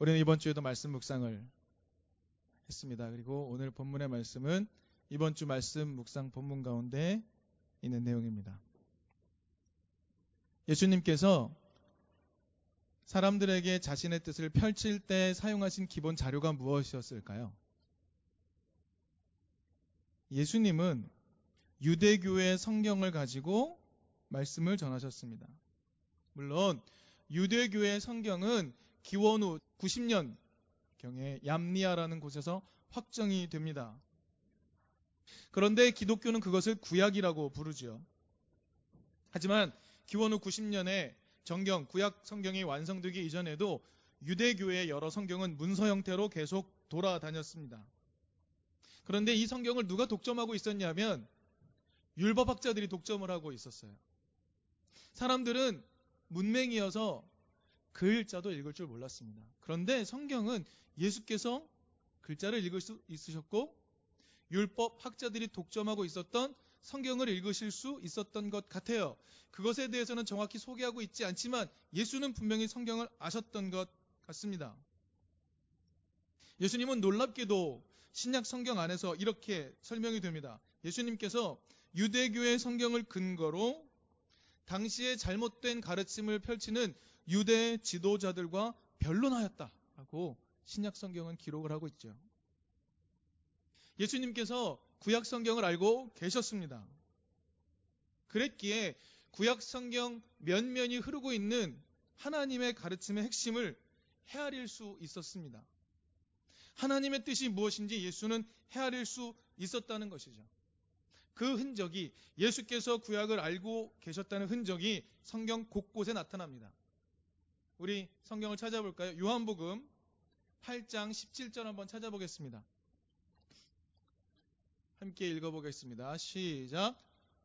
우리는 이번 주에도 말씀 묵상을 했습니다. 그리고 오늘 본문의 말씀은 이번 주 말씀 묵상 본문 가운데 있는 내용입니다. 예수님께서 사람들에게 자신의 뜻을 펼칠 때 사용하신 기본 자료가 무엇이었을까요? 예수님은 유대교의 성경을 가지고 말씀을 전하셨습니다. 물론 유대교의 성경은 기원 후 90년 경에 얌리아라는 곳에서 확정이 됩니다. 그런데 기독교는 그것을 구약이라고 부르지요. 하지만 기원 후 90년에 정경, 구약 성경이 완성되기 이전에도 유대교의 여러 성경은 문서 형태로 계속 돌아다녔습니다. 그런데 이 성경을 누가 독점하고 있었냐면 율법학자들이 독점을 하고 있었어요. 사람들은 문맹이어서 글자도 읽을 줄 몰랐습니다. 그런데 성경은 예수께서 글자를 읽을 수 있으셨고 율법 학자들이 독점하고 있었던 성경을 읽으실 수 있었던 것 같아요. 그것에 대해서는 정확히 소개하고 있지 않지만 예수는 분명히 성경을 아셨던 것 같습니다. 예수님은 놀랍게도 신약 성경 안에서 이렇게 설명이 됩니다. 예수님께서 유대교의 성경을 근거로 당시의 잘못된 가르침을 펼치는 유대 지도자들과 변론하였다라고 신약 성경은 기록을 하고 있죠. 예수님께서 구약 성경을 알고 계셨습니다. 그랬기에 구약 성경 면면이 흐르고 있는 하나님의 가르침의 핵심을 헤아릴 수 있었습니다. 하나님의 뜻이 무엇인지 예수는 헤아릴 수 있었다는 것이죠. 그 흔적이 예수께서 구약을 알고 계셨다는 흔적이 성경 곳곳에 나타납니다. 우리 성경을 찾아볼까요? 요한복음 8장 17절 한번 찾아보겠습니다. 함께 읽어보겠습니다. 시작.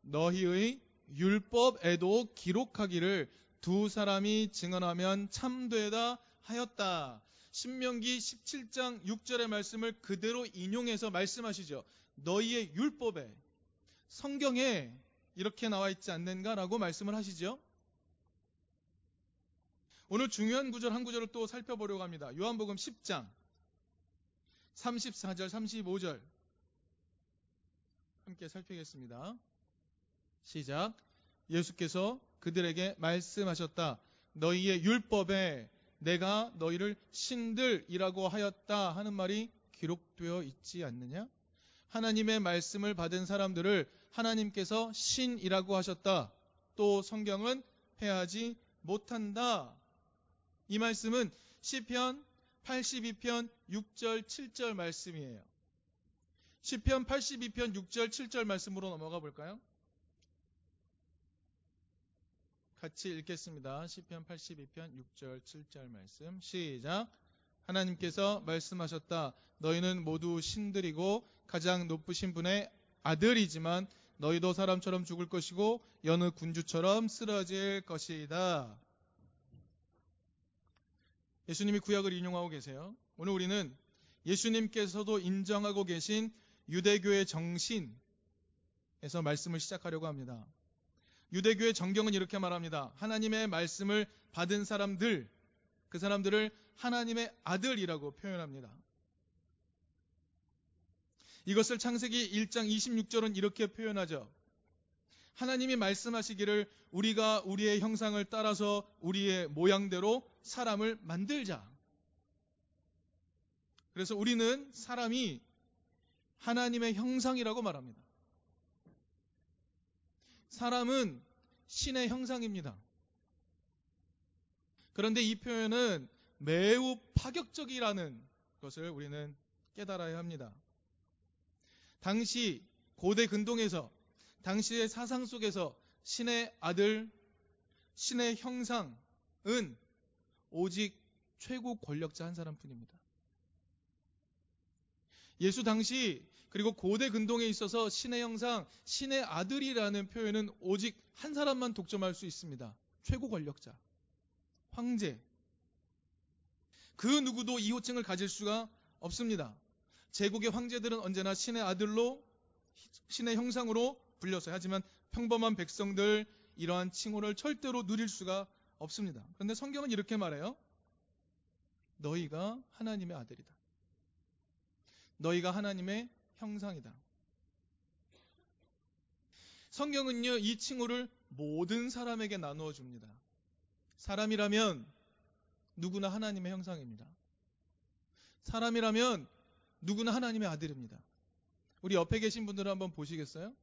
너희의 율법에도 기록하기를 두 사람이 증언하면 참되다 하였다. 신명기 17장 6절의 말씀을 그대로 인용해서 말씀하시죠. 너희의 율법에 성경에 이렇게 나와 있지 않는가라고 말씀을 하시죠. 오늘 중요한 구절 한 구절을 또 살펴보려고 합니다. 요한복음 10장 34절 35절 함께 살피겠습니다. 시작. 예수께서 그들에게 말씀하셨다. 너희의 율법에 내가 너희를 신들이라고 하였다 하는 말이 기록되어 있지 않느냐? 하나님의 말씀을 받은 사람들을 하나님께서 신이라고 하셨다. 또 성경은 해하지 못한다. 이 말씀은 시편 82편 6절 7절 말씀이에요. 시편 82편 6절 7절 말씀으로 넘어가 볼까요? 같이 읽겠습니다. 시편 82편 6절 7절 말씀 시작. 하나님께서 말씀하셨다. 너희는 모두 신들이고 가장 높으신 분의 아들이지만 너희도 사람처럼 죽을 것이고 여느 군주처럼 쓰러질 것이다. 예수님이 구약을 인용하고 계세요. 오늘 우리는 예수님께서도 인정하고 계신 유대교의 정신에서 말씀을 시작하려고 합니다. 유대교의 정경은 이렇게 말합니다. 하나님의 말씀을 받은 사람들, 그 사람들을 하나님의 아들이라고 표현합니다. 이것을 창세기 1장 26절은 이렇게 표현하죠. 하나님이 말씀하시기를 우리가 우리의 형상을 따라서 우리의 모양대로 사람을 만들자. 그래서 우리는 사람이 하나님의 형상이라고 말합니다. 사람은 신의 형상입니다. 그런데 이 표현은 매우 파격적이라는 것을 우리는 깨달아야 합니다. 당시 고대 근동에서 당시의 사상 속에서 신의 아들, 신의 형상은 오직 최고 권력자 한 사람뿐입니다. 예수 당시 그리고 고대 근동에 있어서 신의 형상, 신의 아들이라는 표현은 오직 한 사람만 독점할 수 있습니다. 최고 권력자, 황제. 그 누구도 이 호칭을 가질 수가 없습니다. 제국의 황제들은 언제나 신의 아들로 신의 형상으로 불렸어요. 하지만 평범한 백성들 이러한 칭호를 절대로 누릴 수가 없습니다. 그런데 성경은 이렇게 말해요. 너희가 하나님의 아들이다. 너희가 하나님의 형상이다. 성경은요, 이 칭호를 모든 사람에게 나누어 줍니다. 사람이라면 누구나 하나님의 형상입니다. 사람이라면 누구나 하나님의 아들입니다. 우리 옆에 계신 분들은 한번 보시겠어요?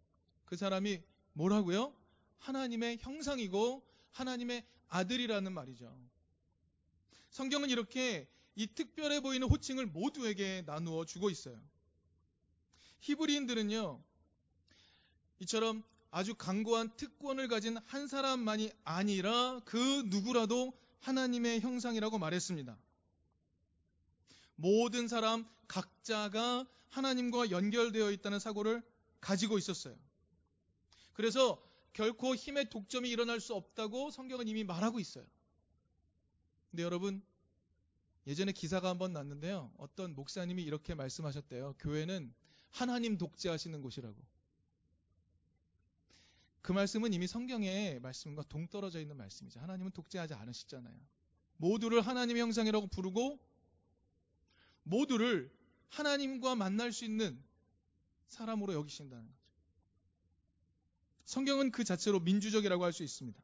그 사람이 뭐라고요? 하나님의 형상이고 하나님의 아들이라는 말이죠. 성경은 이렇게 이 특별해 보이는 호칭을 모두에게 나누어 주고 있어요. 히브리인들은요, 이처럼 아주 강고한 특권을 가진 한 사람만이 아니라 그 누구라도 하나님의 형상이라고 말했습니다. 모든 사람 각자가 하나님과 연결되어 있다는 사고를 가지고 있었어요. 그래서 결코 힘의 독점이 일어날 수 없다고 성경은 이미 말하고 있어요. 근데 여러분, 예전에 기사가 한번 났는데요. 어떤 목사님이 이렇게 말씀하셨대요. 교회는 하나님 독재하시는 곳이라고. 그 말씀은 이미 성경의 말씀과 동떨어져 있는 말씀이죠. 하나님은 독재하지 않으시잖아요. 모두를 하나님의 형상이라고 부르고 모두를 하나님과 만날 수 있는 사람으로 여기신다는 거죠. 성경은 그 자체로 민주적이라고 할 수 있습니다.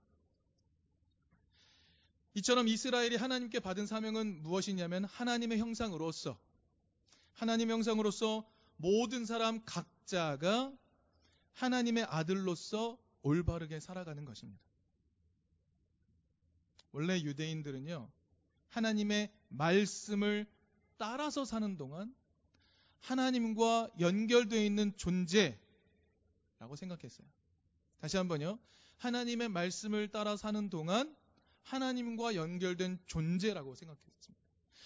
이처럼 이스라엘이 하나님께 받은 사명은 무엇이냐면 하나님의 형상으로서 하나님의 형상으로서 모든 사람 각자가 하나님의 아들로서 올바르게 살아가는 것입니다. 원래 유대인들은요, 하나님의 말씀을 따라서 사는 동안 하나님과 연결되어 있는 존재라고 생각했어요. 다시 한번요. 하나님의 말씀을 따라 사는 동안 하나님과 연결된 존재라고 생각했습니다.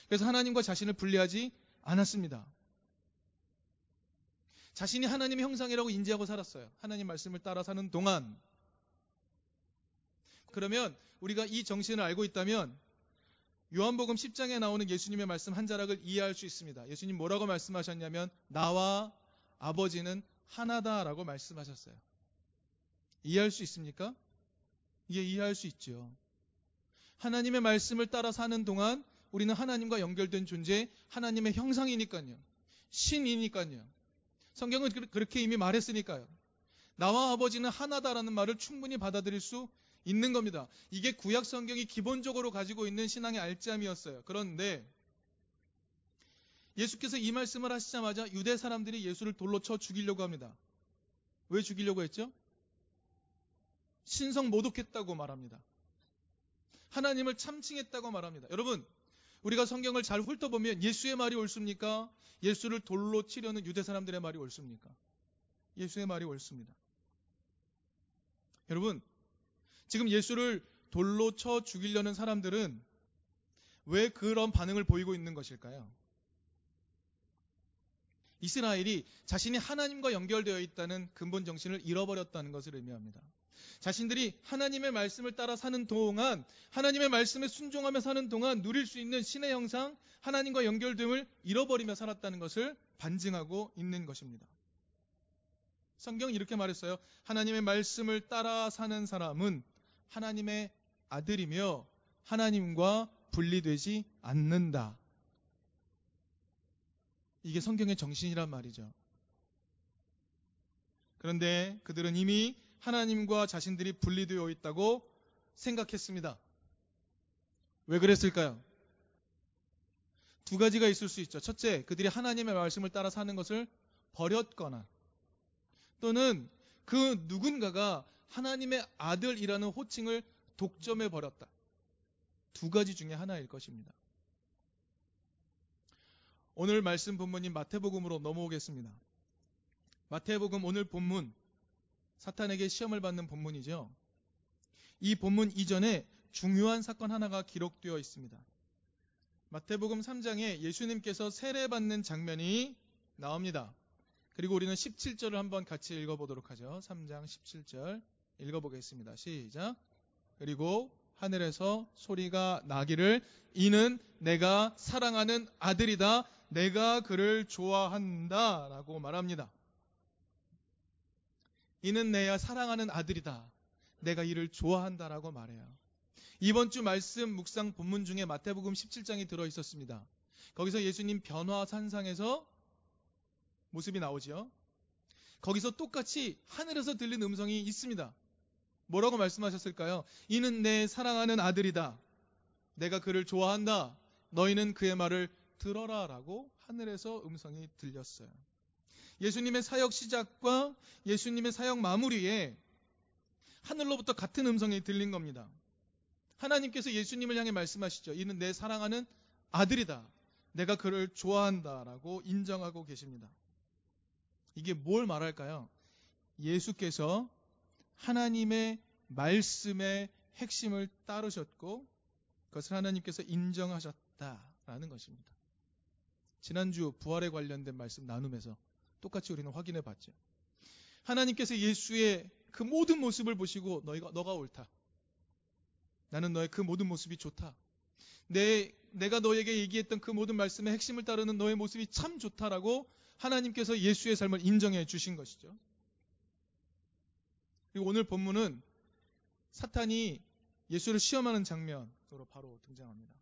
그래서 하나님과 자신을 분리하지 않았습니다. 자신이 하나님의 형상이라고 인지하고 살았어요. 하나님 말씀을 따라 사는 동안. 그러면 우리가 이 정신을 알고 있다면 요한복음 10장에 나오는 예수님의 말씀 한 자락을 이해할 수 있습니다. 예수님 뭐라고 말씀하셨냐면 나와 아버지는 하나다라고 말씀하셨어요. 이해할 수 있습니까? 예, 이해할 수 있죠. 하나님의 말씀을 따라 사는 동안 우리는 하나님과 연결된 존재, 하나님의 형상이니까요. 신이니까요. 성경은 그렇게 이미 말했으니까요. 나와 아버지는 하나다라는 말을 충분히 받아들일 수 있는 겁니다. 이게 구약 성경이 기본적으로 가지고 있는 신앙의 알짬이었어요. 그런데 예수께서 이 말씀을 하시자마자 유대 사람들이 예수를 돌로 쳐 죽이려고 합니다. 왜 죽이려고 했죠? 신성 모독했다고 말합니다. 하나님을 참칭했다고 말합니다. 여러분, 우리가 성경을 잘 훑어보면 예수의 말이 옳습니까? 예수를 돌로 치려는 유대 사람들의 말이 옳습니까? 예수의 말이 옳습니다. 여러분, 지금 예수를 돌로 쳐 죽이려는 사람들은 왜 그런 반응을 보이고 있는 것일까요? 이스라엘이 자신이 하나님과 연결되어 있다는 근본 정신을 잃어버렸다는 것을 의미합니다. 자신들이 하나님의 말씀을 따라 사는 동안 하나님의 말씀에 순종하며 사는 동안 누릴 수 있는 신의 형상, 하나님과 연결됨을 잃어버리며 살았다는 것을 반증하고 있는 것입니다. 성경은 이렇게 말했어요. 하나님의 말씀을 따라 사는 사람은 하나님의 아들이며 하나님과 분리되지 않는다. 이게 성경의 정신이란 말이죠. 그런데 그들은 이미 하나님과 자신들이 분리되어 있다고 생각했습니다. 왜 그랬을까요? 두 가지가 있을 수 있죠. 첫째, 그들이 하나님의 말씀을 따라 사는 것을 버렸거나 또는 그 누군가가 하나님의 아들이라는 호칭을 독점해 버렸다. 두 가지 중에 하나일 것입니다. 오늘 말씀 본문인 마태복음으로 넘어오겠습니다. 마태복음 오늘 본문 사탄에게 시험을 받는 본문이죠. 이 본문 이전에 중요한 사건 하나가 기록되어 있습니다. 마태복음 3장에 예수님께서 세례받는 장면이 나옵니다. 그리고 우리는 17절을 한번 같이 읽어보도록 하죠. 3장 17절 읽어보겠습니다. 시작. 그리고 하늘에서 소리가 나기를 이는 내가 사랑하는 아들이다. 내가 그를 좋아한다. 라고 말합니다. 이는 내야 사랑하는 아들이다. 내가 이를 좋아한다 라고 말해요. 이번 주 말씀 묵상 본문 중에 마태복음 17장이 들어 있었습니다. 거기서 예수님 변화 산상에서 모습이 나오죠. 거기서 똑같이 하늘에서 들린 음성이 있습니다. 뭐라고 말씀하셨을까요? 이는 내 사랑하는 아들이다. 내가 그를 좋아한다. 너희는 그의 말을 들어라. 라고 하늘에서 음성이 들렸어요. 예수님의 사역 시작과 예수님의 사역 마무리에 하늘로부터 같은 음성이 들린 겁니다. 하나님께서 예수님을 향해 말씀하시죠. 이는 내 사랑하는 아들이다. 내가 그를 좋아한다. 라고 인정하고 계십니다. 이게 뭘 말할까요? 예수께서 하나님의 말씀의 핵심을 따르셨고 그것을 하나님께서 인정하셨다라는 것입니다. 지난주 부활에 관련된 말씀 나눔에서 똑같이 우리는 확인해 봤죠. 하나님께서 예수의 그 모든 모습을 보시고 너희가 너가 옳다. 나는 너의 그 모든 모습이 좋다. 내 내가 너에게 얘기했던 그 모든 말씀의 핵심을 따르는 너의 모습이 참 좋다라고 하나님께서 예수의 삶을 인정해 주신 것이죠. 그리고 오늘 본문은 사탄이 예수를 시험하는 장면으로 바로 등장합니다.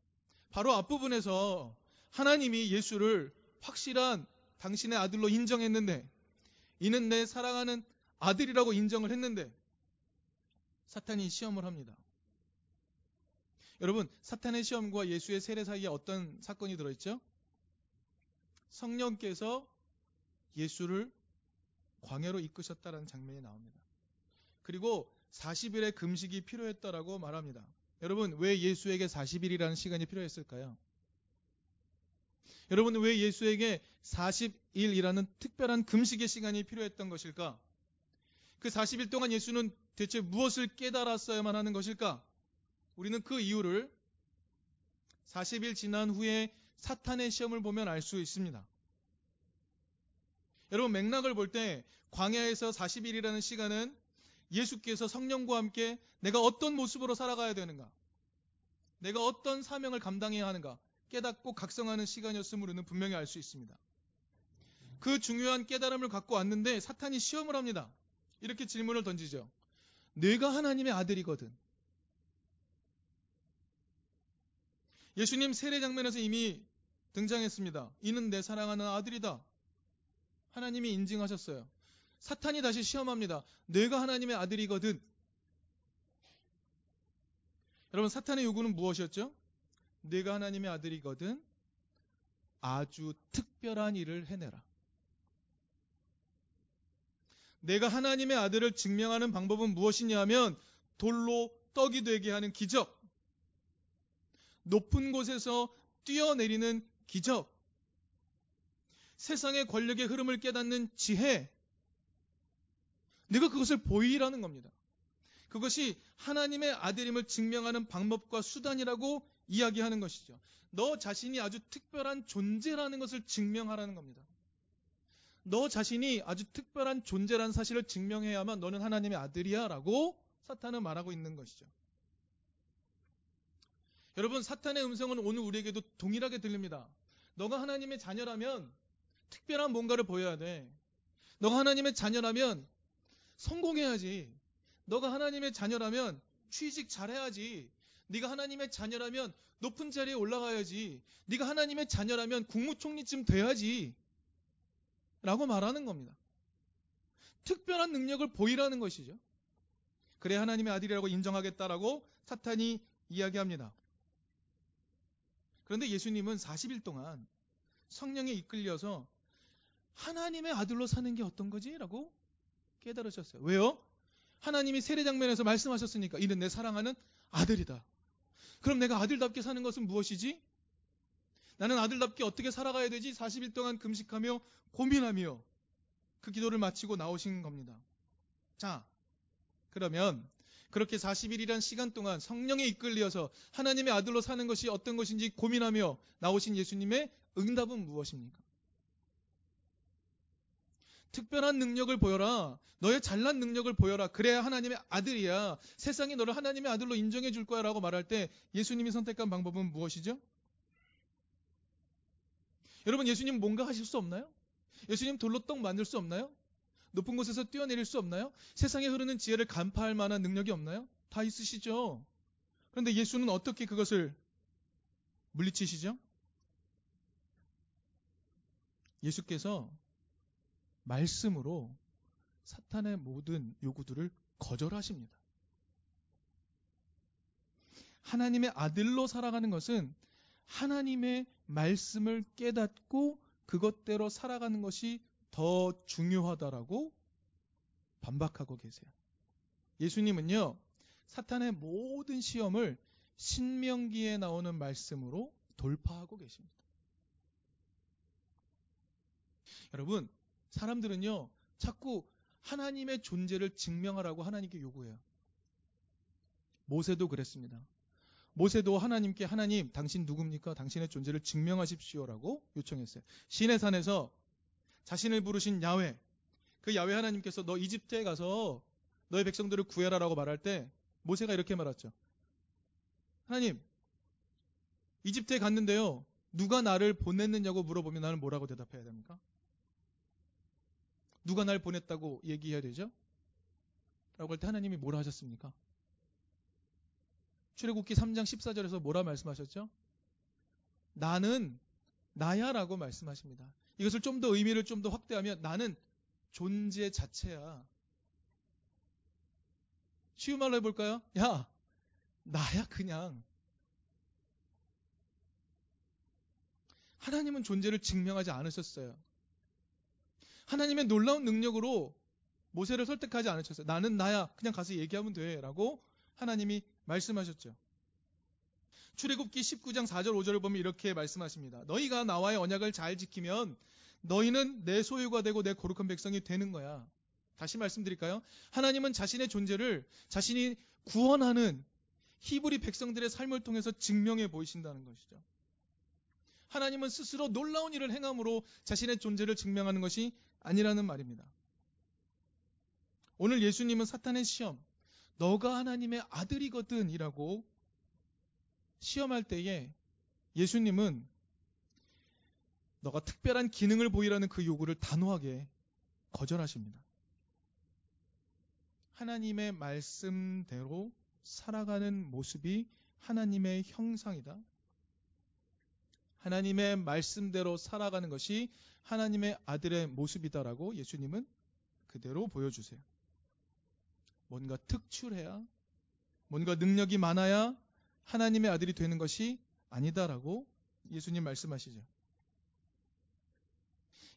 바로 앞부분에서 하나님이 예수를 확실한 당신의 아들로 인정했는데 이는 내 사랑하는 아들이라고 인정을 했는데 사탄이 시험을 합니다. 여러분, 사탄의 시험과 예수의 세례 사이에 어떤 사건이 들어있죠? 성령께서 예수를 광야로 이끄셨다라는 장면이 나옵니다. 그리고 40일의 금식이 필요했다라고 말합니다. 여러분, 왜 예수에게 40일이라는 시간이 필요했을까요? 여러분, 왜 예수에게 40일이라는 특별한 금식의 시간이 필요했던 것일까? 그 40일 동안 예수는 대체 무엇을 깨달았어야만 하는 것일까? 우리는 그 이유를 40일 지난 후에 사탄의 시험을 보면 알 수 있습니다. 여러분 맥락을 볼 때 광야에서 40일이라는 시간은 예수께서 성령과 함께 내가 어떤 모습으로 살아가야 되는가? 내가 어떤 사명을 감당해야 하는가? 깨닫고 각성하는 시간이었음을 우리는 분명히 알 수 있습니다. 그 중요한 깨달음을 갖고 왔는데 사탄이 시험을 합니다. 이렇게 질문을 던지죠. 내가 하나님의 아들이거든. 예수님 세례 장면에서 이미 등장했습니다. 이는 내 사랑하는 아들이다. 하나님이 인증하셨어요. 사탄이 다시 시험합니다. 내가 하나님의 아들이거든. 여러분, 사탄의 요구는 무엇이었죠? 내가 하나님의 아들이거든. 아주 특별한 일을 해내라. 내가 하나님의 아들을 증명하는 방법은 무엇이냐면 돌로 떡이 되게 하는 기적. 높은 곳에서 뛰어내리는 기적. 세상의 권력의 흐름을 깨닫는 지혜. 내가 그것을 보이라는 겁니다. 그것이 하나님의 아들임을 증명하는 방법과 수단이라고 이야기하는 것이죠. 너 자신이 아주 특별한 존재라는 것을 증명하라는 겁니다. 너 자신이 아주 특별한 존재라는 사실을 증명해야만 너는 하나님의 아들이야 라고 사탄은 말하고 있는 것이죠. 여러분, 사탄의 음성은 오늘 우리에게도 동일하게 들립니다. 너가 하나님의 자녀라면 특별한 뭔가를 보여야 돼. 너가 하나님의 자녀라면 성공해야지. 너가 하나님의 자녀라면 취직 잘해야지. 네가 하나님의 자녀라면 높은 자리에 올라가야지. 네가 하나님의 자녀라면 국무총리쯤 돼야지. 라고 말하는 겁니다. 특별한 능력을 보이라는 것이죠. 그래 하나님의 아들이라고 인정하겠다라고 사탄이 이야기합니다. 그런데 예수님은 40일 동안 성령에 이끌려서 하나님의 아들로 사는 게 어떤 거지? 라고 깨달으셨어요. 왜요? 하나님이 세례 장면에서 말씀하셨으니까 이는 내 사랑하는 아들이다. 그럼 내가 아들답게 사는 것은 무엇이지? 나는 아들답게 어떻게 살아가야 되지? 40일 동안 금식하며 고민하며 그 기도를 마치고 나오신 겁니다. 자, 그러면 그렇게 40일이란 시간 동안 성령에 이끌려서 하나님의 아들로 사는 것이 어떤 것인지 고민하며 나오신 예수님의 응답은 무엇입니까? 특별한 능력을 보여라. 너의 잘난 능력을 보여라. 그래야 하나님의 아들이야. 세상이 너를 하나님의 아들로 인정해 줄 거야 라고 말할 때 예수님이 선택한 방법은 무엇이죠? 여러분, 예수님 뭔가 하실 수 없나요? 예수님 돌로 떡 만들 수 없나요? 높은 곳에서 뛰어내릴 수 없나요? 세상에 흐르는 지혜를 간파할 만한 능력이 없나요? 다 있으시죠? 그런데 예수는 어떻게 그것을 물리치시죠? 예수께서 말씀으로 사탄의 모든 요구들을 거절하십니다. 하나님의 아들로 살아가는 것은 하나님의 말씀을 깨닫고 그것대로 살아가는 것이 더 중요하다라고 반박하고 계세요. 예수님은요, 사탄의 모든 시험을 신명기에 나오는 말씀으로 돌파하고 계십니다. 여러분, 사람들은요, 자꾸 하나님의 존재를 증명하라고 하나님께 요구해요. 모세도 그랬습니다. 모세도 하나님께 하나님, 당신 누굽니까? 당신의 존재를 증명하십시오라고 요청했어요. 시내 산에서 자신을 부르신 야훼, 그 야훼 하나님께서 너 이집트에 가서 너의 백성들을 구해라라고 말할 때 모세가 이렇게 말했죠. 하나님, 이집트에 갔는데요. 누가 나를 보냈느냐고 물어보면 나는 뭐라고 대답해야 됩니까? 누가 날 보냈다고 얘기해야 되죠? 라고 할 때 하나님이 뭐라 하셨습니까? 출애굽기 3장 14절에서 뭐라 말씀하셨죠? 나는 나야라고 말씀하십니다. 이것을 좀 더 의미를 좀 더 확대하면 나는 존재 자체야. 쉬운 말로 해볼까요? 야, 나야 그냥. 하나님은 존재를 증명하지 않으셨어요. 하나님의 놀라운 능력으로 모세를 설득하지 않으셨어요. 나는 나야. 그냥 가서 얘기하면 돼. 라고 하나님이 말씀하셨죠. 출애굽기 19장 4절 5절을 보면 이렇게 말씀하십니다. 너희가 나와의 언약을 잘 지키면 너희는 내 소유가 되고 내 거룩한 백성이 되는 거야. 다시 말씀드릴까요? 하나님은 자신의 존재를 자신이 구원하는 히브리 백성들의 삶을 통해서 증명해 보이신다는 것이죠. 하나님은 스스로 놀라운 일을 행함으로 자신의 존재를 증명하는 것이 아니라는 말입니다. 오늘 예수님은 사탄의 시험, 너가 하나님의 아들이거든 이라고 시험할 때에 예수님은 너가 특별한 기능을 보이라는 그 요구를 단호하게 거절하십니다. 하나님의 말씀대로 살아가는 모습이 하나님의 형상이다. 하나님의 말씀대로 살아가는 것이 하나님의 아들의 모습이다라고 예수님은 그대로 보여주세요. 뭔가 특출해야, 뭔가 능력이 많아야 하나님의 아들이 되는 것이 아니다라고 예수님 말씀하시죠.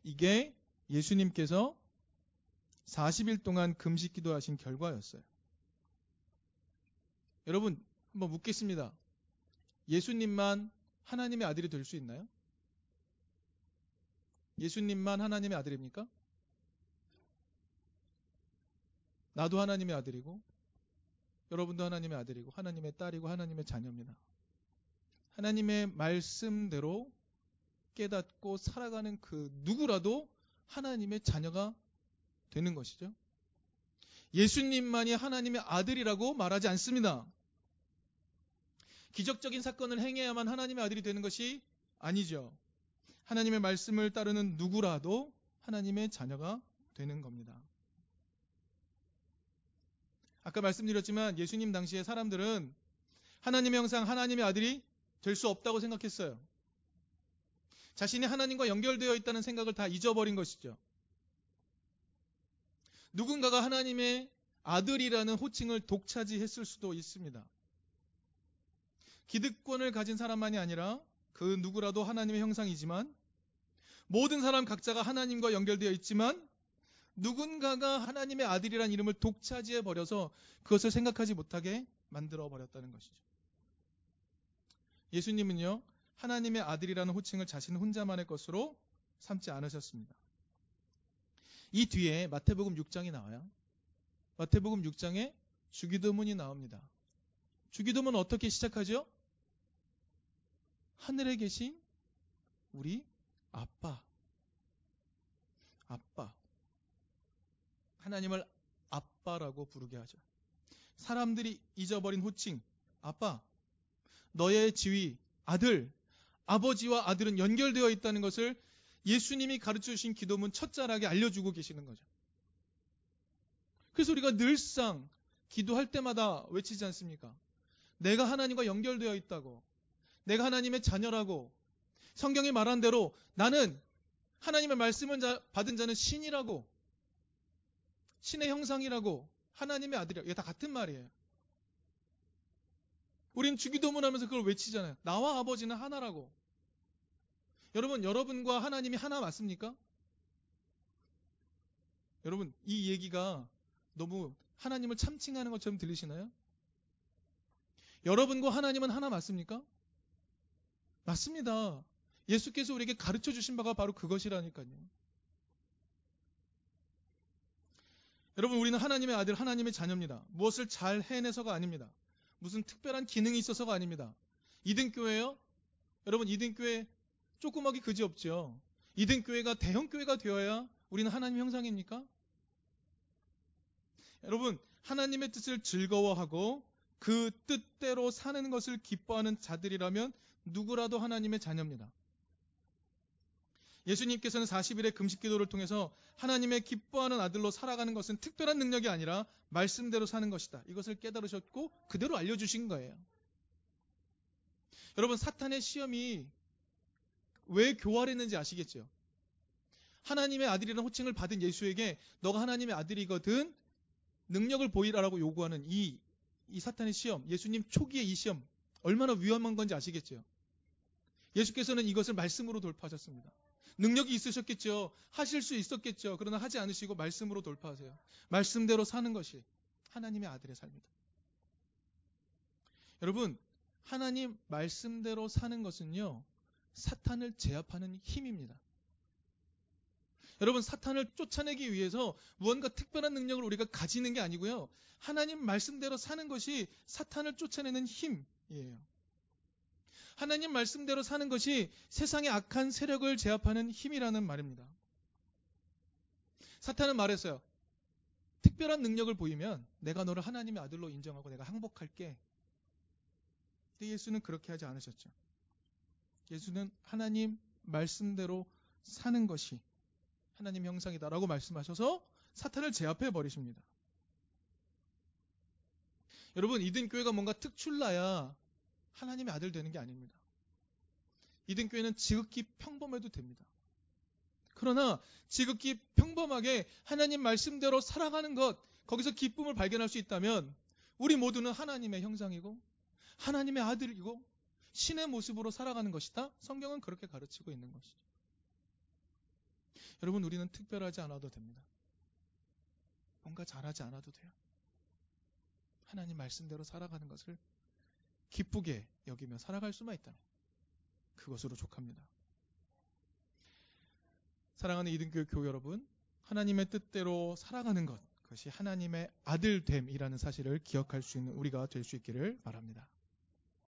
이게 예수님께서 40일 동안 금식 기도하신 결과였어요. 여러분, 한번 묻겠습니다. 예수님만 하나님의 아들이 될 수 있나요? 예수님만 하나님의 아들입니까? 나도 하나님의 아들이고, 여러분도 하나님의 아들이고, 하나님의 딸이고, 하나님의 자녀입니다. 하나님의 말씀대로 깨닫고 살아가는 그 누구라도 하나님의 자녀가 되는 것이죠. 예수님만이 하나님의 아들이라고 말하지 않습니다. 기적적인 사건을 행해야만 하나님의 아들이 되는 것이 아니죠. 하나님의 말씀을 따르는 누구라도 하나님의 자녀가 되는 겁니다. 아까 말씀드렸지만 예수님 당시에 사람들은 하나님의 형상, 하나님의 아들이 될 수 없다고 생각했어요. 자신이 하나님과 연결되어 있다는 생각을 다 잊어버린 것이죠. 누군가가 하나님의 아들이라는 호칭을 독차지했을 수도 있습니다. 기득권을 가진 사람만이 아니라 그 누구라도 하나님의 형상이지만 모든 사람 각자가 하나님과 연결되어 있지만 누군가가 하나님의 아들이란 이름을 독차지해 버려서 그것을 생각하지 못하게 만들어 버렸다는 것이죠. 예수님은요, 하나님의 아들이라는 호칭을 자신 혼자만의 것으로 삼지 않으셨습니다. 이 뒤에 마태복음 6장이 나와요. 마태복음 6장에 주기도문이 나옵니다. 주기도문은 어떻게 시작하죠? 하늘에 계신 우리 아빠. 아빠. 하나님을 아빠라고 부르게 하죠. 사람들이 잊어버린 호칭, 아빠. 너의 지위, 아들. 아버지와 아들은 연결되어 있다는 것을 예수님이 가르쳐 주신 기도문 첫자락에 알려주고 계시는 거죠. 그래서 우리가 늘상 기도할 때마다 외치지 않습니까? 내가 하나님과 연결되어 있다고, 내가 하나님의 자녀라고, 성경이 말한 대로 나는 하나님의 말씀을 받은 자는 신이라고, 신의 형상이라고, 하나님의 아들이라고, 이게 다 같은 말이에요. 우린 주기도문 하면서 그걸 외치잖아요. 나와 아버지는 하나라고. 여러분, 여러분과 하나님이 하나 맞습니까? 여러분, 이 얘기가 너무 하나님을 참칭하는 것처럼 들리시나요? 여러분과 하나님은 하나 맞습니까? 맞습니다. 예수께서 우리에게 가르쳐 주신 바가 바로 그것이라니까요. 여러분, 우리는 하나님의 아들, 하나님의 자녀입니다. 무엇을 잘 해내서가 아닙니다. 무슨 특별한 기능이 있어서가 아닙니다. 이등교회요? 여러분, 이등교회 조그맣게 그지 없죠. 이등교회가 대형교회가 되어야 우리는 하나님 형상입니까? 여러분, 하나님의 뜻을 즐거워하고 그 뜻대로 사는 것을 기뻐하는 자들이라면 누구라도 하나님의 자녀입니다. 예수님께서는 40일의 금식 기도를 통해서 하나님의 기뻐하는 아들로 살아가는 것은 특별한 능력이 아니라 말씀대로 사는 것이다. 이것을 깨달으셨고 그대로 알려주신 거예요. 여러분, 사탄의 시험이 왜 교활했는지 아시겠죠? 하나님의 아들이라는 호칭을 받은 예수에게 너가 하나님의 아들이거든 능력을 보이라라고 요구하는 이, 이 사탄의 시험, 예수님 초기의 이 시험, 얼마나 위험한 건지 아시겠죠? 예수께서는 이것을 말씀으로 돌파하셨습니다. 능력이 있으셨겠죠. 하실 수 있었겠죠. 그러나 하지 않으시고 말씀으로 돌파하세요. 말씀대로 사는 것이 하나님의 아들의 삶이다. 여러분, 하나님 말씀대로 사는 것은요, 사탄을 제압하는 힘입니다. 여러분 사탄을 쫓아내기 위해서 무언가 특별한 능력을 우리가 가지는 게 아니고요. 하나님 말씀대로 사는 것이 사탄을 쫓아내는 힘이에요. 하나님 말씀대로 사는 것이 세상의 악한 세력을 제압하는 힘이라는 말입니다. 사탄은 말했어요. 특별한 능력을 보이면 내가 너를 하나님의 아들로 인정하고 내가 항복할게. 근데 예수는 그렇게 하지 않으셨죠. 예수는 하나님 말씀대로 사는 것이 하나님 형상이다라고 말씀하셔서 사탄을 제압해 버리십니다. 여러분, 이든 교회가 뭔가 특출나야 하나님의 아들 되는 게 아닙니다. 이든교회는 지극히 평범해도 됩니다. 그러나 지극히 평범하게 하나님 말씀대로 살아가는 것, 거기서 기쁨을 발견할 수 있다면 우리 모두는 하나님의 형상이고 하나님의 아들이고 신의 모습으로 살아가는 것이다. 성경은 그렇게 가르치고 있는 것이죠. 여러분, 우리는 특별하지 않아도 됩니다. 뭔가 잘하지 않아도 돼요. 하나님 말씀대로 살아가는 것을 기쁘게 여기며 살아갈 수만 있다면 그것으로 족합니다. 사랑하는 이등교 교회 여러분, 하나님의 뜻대로 살아가는 것, 그것이 하나님의 아들됨이라는 사실을 기억할 수 있는 우리가 될 수 있기를 바랍니다.